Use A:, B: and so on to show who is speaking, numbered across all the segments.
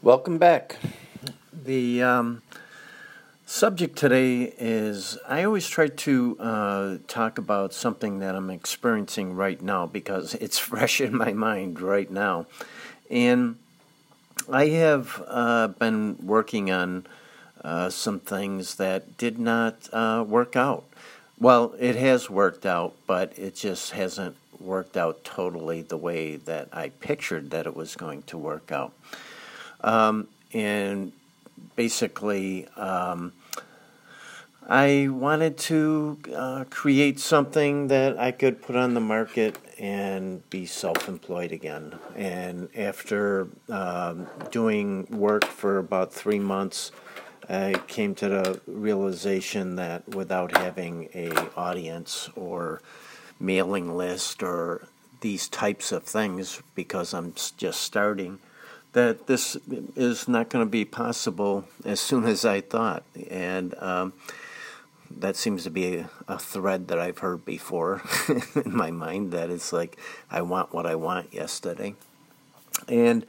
A: Welcome back. The um, subject today is I always try to uh, talk about something that I'm experiencing right now because it's fresh in my mind right now. And I have uh, been working on uh, some things that did not uh, work out. Well, it has worked out, but it just hasn't worked out totally the way that I pictured that it was going to work out. Um, and basically, um, I wanted to uh, create something that I could put on the market and be self employed again. And after um, doing work for about three months, I came to the realization that without having a audience or mailing list or these types of things, because I'm just starting, that this is not going to be possible as soon as I thought. And um, that seems to be a, a, thread that I've heard before in my mind that it's like, I want what I want yesterday. And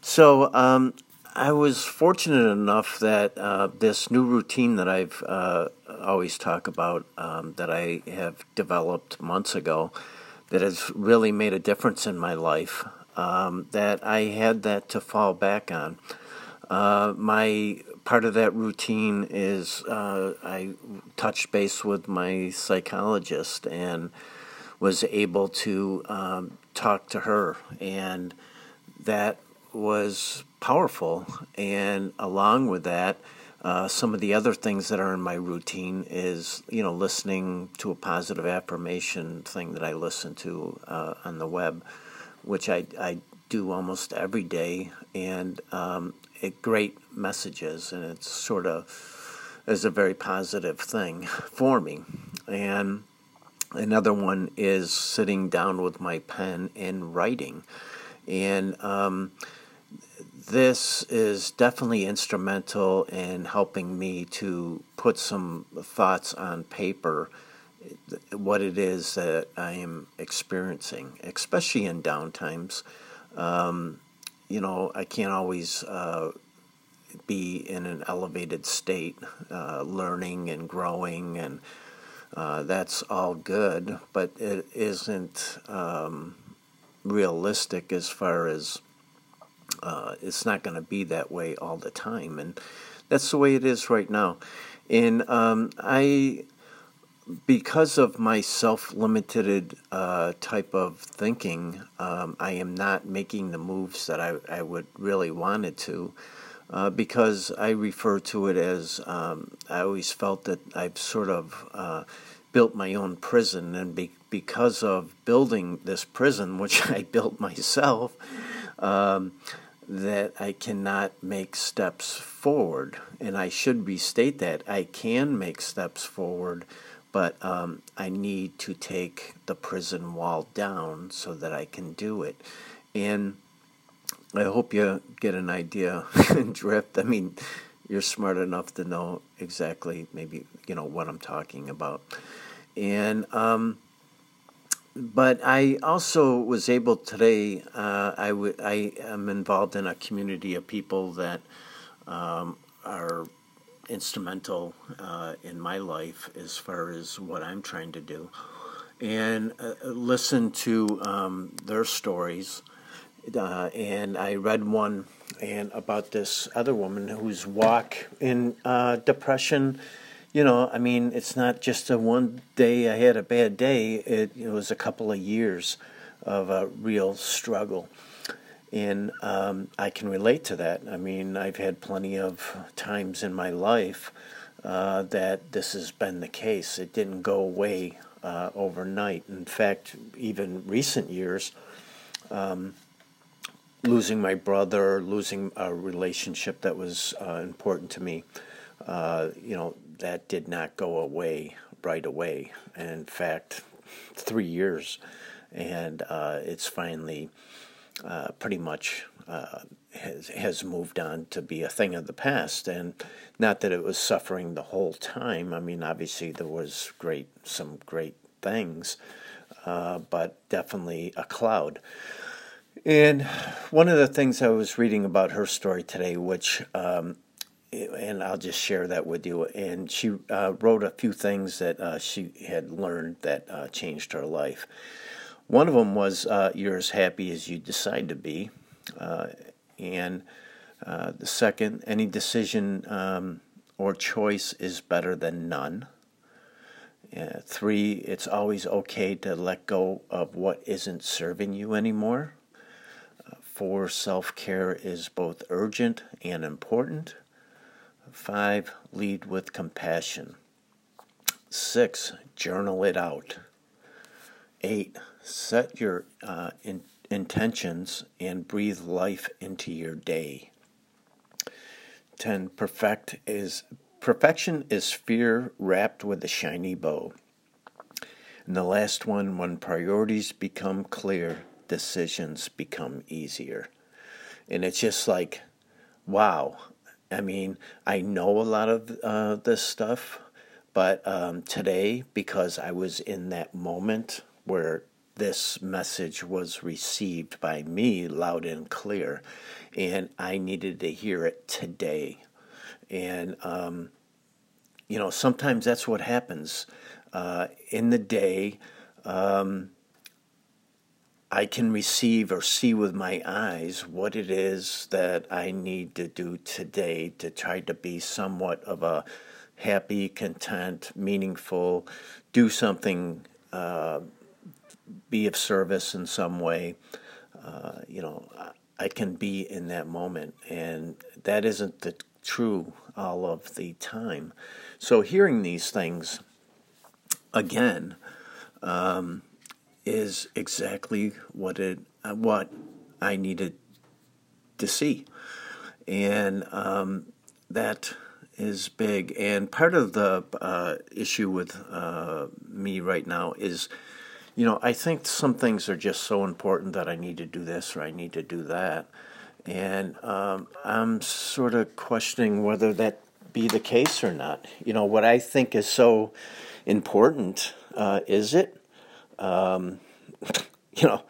A: so um, I was fortunate enough that uh, this new routine that I've uh, always talk about, um, that I have developed months ago, that has really made a difference in my life um, that I had that to fall back on. Uh, my part of that routine is uh, I touched base with my psychologist and was able to um, talk to her, and that was powerful. And along with that, uh, some of the other things that are in my routine is, you know, listening to a positive affirmation thing that I listen to uh, on the web which I, I do almost every day, and um, it great messages, and it's sort of is a very positive thing for me. And another one is sitting down with my pen and writing, and um, this is definitely instrumental in helping me to put some thoughts on paper what it is that I am experiencing, especially in downtimes. Um, you know, I can't always uh, be in an elevated state, uh, learning and growing, and uh, that's all good, but it isn't um, realistic as far as uh, it's not going to be that way all the time. And that's the way it is right now. And um, I because of my self limited uh, type of thinking, um, I am not making the moves that I, I would really wanted to. Uh, because I refer to it as um, I always felt that I've sort of uh, built my own prison, and be- because of building this prison, which I built myself, um, that I cannot make steps forward. And I should restate that I can make steps forward but um, I need to take the prison wall down so that I can do it. And I hope you get an idea and drift. I mean, you're smart enough to know exactly maybe you know what I'm talking about. And um, but I also was able today. Uh, I, w- I am involved in a community of people that um, are instrumental uh, in my life as far as what I'm trying to do, and uh, listen to um, their stories. Uh, and I read one and about this other woman whose walk in uh, depression. You know, I mean, it's not just a one day I had a bad day. It, it was a couple of years of a real struggle and um, I can relate to that. I mean, I've had plenty of times in my life uh, that this has been the case. It didn't go away uh, overnight. In fact, even recent years, um, losing my brother, losing a relationship that was uh, important to me, uh, you know, that did not go away right away. And in fact, three years, and uh, it's finally uh, pretty much uh, has has moved on to be a thing of the past, and not that it was suffering the whole time. I mean, obviously there was great some great things, uh, but definitely a cloud. And one of the things I was reading about her story today, which, um, and I'll just share that with you. And she uh, wrote a few things that uh, she had learned that uh, changed her life. One of them was uh, You're as happy as you decide to be. Uh, and uh, the second, any decision um, or choice is better than none. Uh, three, it's always okay to let go of what isn't serving you anymore. Uh, four, self care is both urgent and important. Five, lead with compassion. Six, journal it out. Eight, set your uh, in, intentions and breathe life into your day. 10 perfect is perfection is fear wrapped with a shiny bow. And the last one when priorities become clear decisions become easier. And it's just like wow. I mean i know a lot of uh, this stuff but um, today because i was in that moment where this message was received by me loud and clear, and I needed to hear it today. And, um, you know, sometimes that's what happens. Uh, in the day, um, I can receive or see with my eyes what it is that I need to do today to try to be somewhat of a happy, content, meaningful, do something uh, be of service in some way, uh, you know, I can be in that moment. And that isn't the true all of the time. So hearing these things again um, is exactly what it what I needed to see, and um, that is big. And part of the uh, issue with uh, me right now is you know, I think some things are just so important that I need to do this or I need to do that. And um, I'm sort of questioning whether that be the case or not. You know, what I think is so important, uh, is it? Um, you know,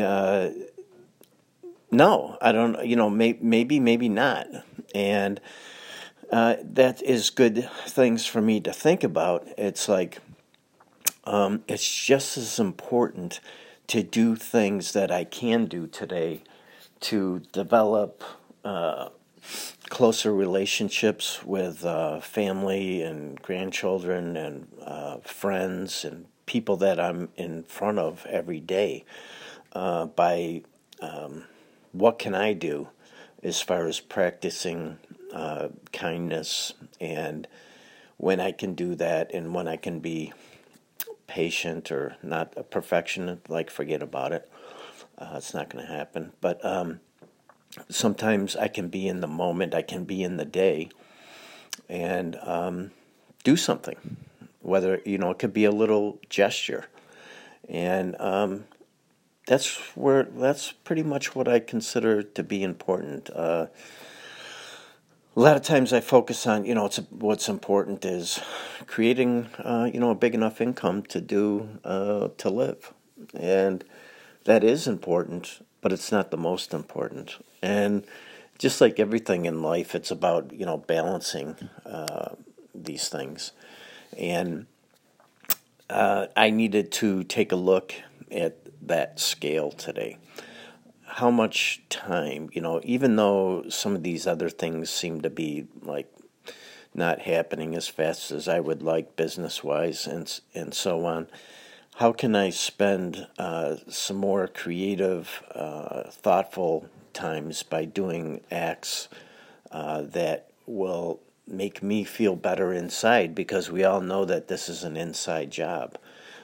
A: uh, no, I don't, you know, may, maybe, maybe not. And uh, that is good things for me to think about. It's like, um, it's just as important to do things that I can do today to develop uh, closer relationships with uh, family and grandchildren and uh, friends and people that I'm in front of every day uh, by um, what can I do as far as practicing uh, kindness and when I can do that and when I can be patient or not a perfectionist, like forget about it. Uh, it's not going to happen. But um, sometimes I can be in the moment, I can be in the day, and um, do something. Whether you know, it could be a little gesture, and um, that's where that's pretty much what I consider to be important. Uh, a lot of times I focus on, you know, what's important is creating, uh, you know, a big enough income to do, uh, to live. And that is important, but it's not the most important. And just like everything in life, it's about, you know, balancing uh, these things. And uh, I needed to take a look at that scale today how much time, you know, even though some of these other things seem to be like not happening as fast as I would like business wise and and so on. How can I spend uh, some more creative, uh, thoughtful times by doing acts uh, that will make me feel better inside? Because we all know that this is an inside job.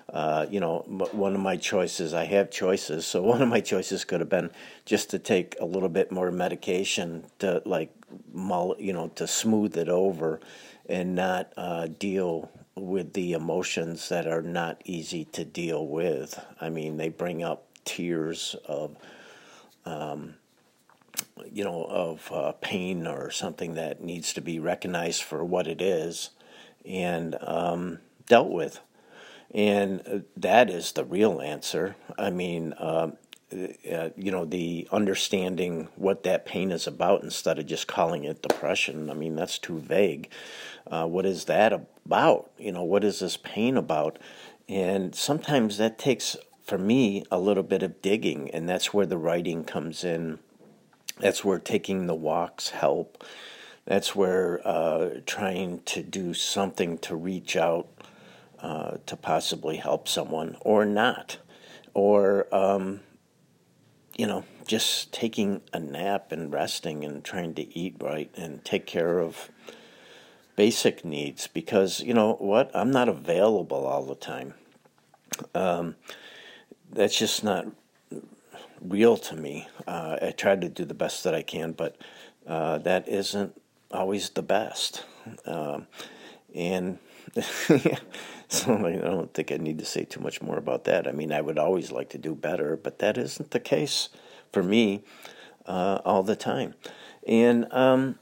A: Uh, you know, one of my choices, I have choices, so one of my choices could have been just to take a little bit more medication to, like, you know, to smooth it over and not uh, deal with the emotions that are not easy to deal with. I mean, they bring up tears of, um, you know, of uh, pain or something that needs to be recognized for what it is and um, dealt with. And uh, that is the real answer. I mean, uh, uh, you know, the understanding what that pain is about instead of just calling it depression. I mean, that's too vague. Uh, what is that about? You know, what is this pain about? And sometimes that takes, for me, a little bit of digging, and that's where the writing comes in. That's where taking the walks help. That's where uh, trying to do something to reach out uh, to possibly help someone or not. Or, um, you know, just taking a nap and resting and trying to eat right and take care of basic needs because, you know what, I'm not available all the time. Um, that's just not real to me. Uh, I try to do the best that I can, but uh, that isn't always the best. Um, and so I don't think I need to say too much more about that. I mean, I would always like to do better, but that isn't the case for me uh, all the time. And um,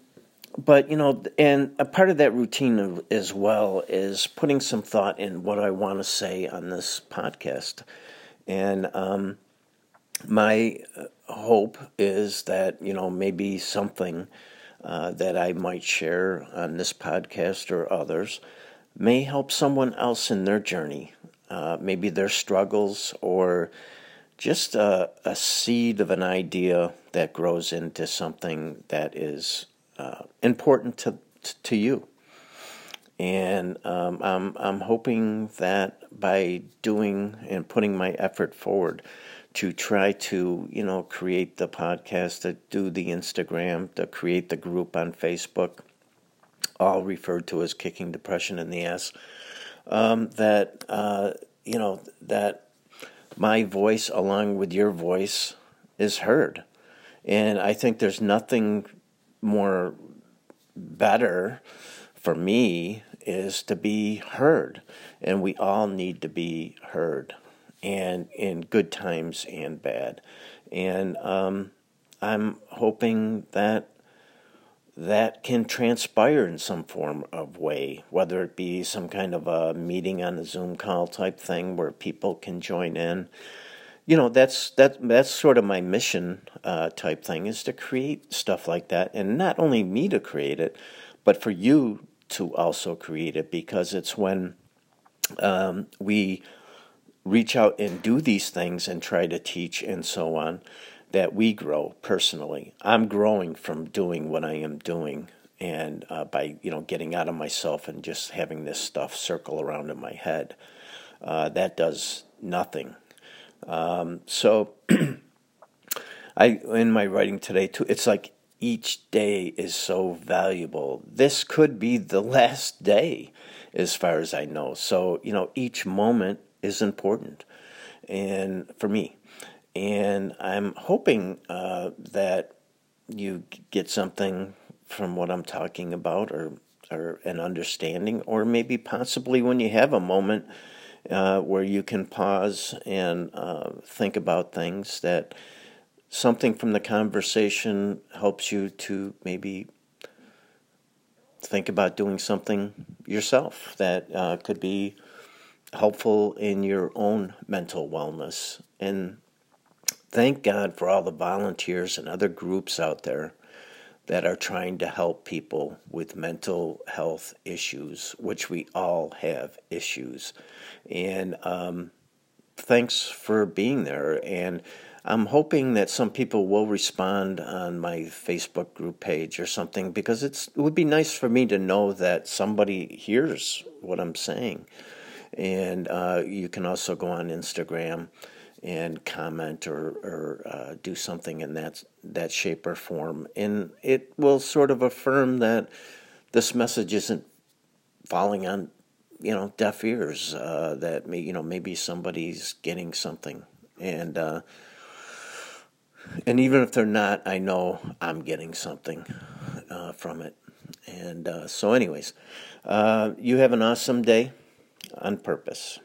A: but you know, and a part of that routine as well is putting some thought in what I want to say on this podcast. And um, my uh, hope is that you know maybe something uh, that I might share on this podcast or others may help someone else in their journey, uh, maybe their struggles or just a, a, seed of an idea that grows into something that is uh, important to to you. And um, I'm I'm hoping that by doing and putting my effort forward to try to you know create the podcast, to do the Instagram, to create the group on Facebook, all referred to as kicking depression in the ass. Um, that uh, you know that my voice along with your voice is heard, and I think there's nothing more better for me is to be heard. And we all need to be heard, and in good times and bad. And um, I'm hoping that that can transpire in some form of way, whether it be some kind of a meeting on a Zoom call type thing where people can join in. You know that's that that's sort of my mission uh, type thing is to create stuff like that, and not only me to create it, but for you to also create it because it's when um, we reach out and do these things and try to teach and so on that we grow personally. I'm growing from doing what I am doing and uh, by you know getting out of myself and just having this stuff circle around in my head uh, that does nothing um, so I in my writing today too, it's like each day is so valuable. This could be the last day, as far as I know. So you know, each moment is important, and for me, and I'm hoping uh, that you get something from what I'm talking about, or or an understanding, or maybe possibly when you have a moment uh, where you can pause and uh, think about things that something from the conversation helps you to maybe think about doing something yourself that uh, could be helpful in your own mental wellness. And thank God for all the volunteers and other groups out there that are trying to help people with mental health issues, which we all have issues. And um, thanks for being there. And I'm hoping that some people will respond on my Facebook group page or something because it would be nice for me to know that somebody hears what I'm saying. And uh, you can also go on Instagram and comment or, or uh, do something in that that shape or form, and it will sort of affirm that this message isn't falling on you know deaf ears. Uh, that may, you know maybe somebody's getting something, and uh, and even if they're not, I know I'm getting something uh, from it. And uh, so, anyways, uh, you have an awesome day on purpose.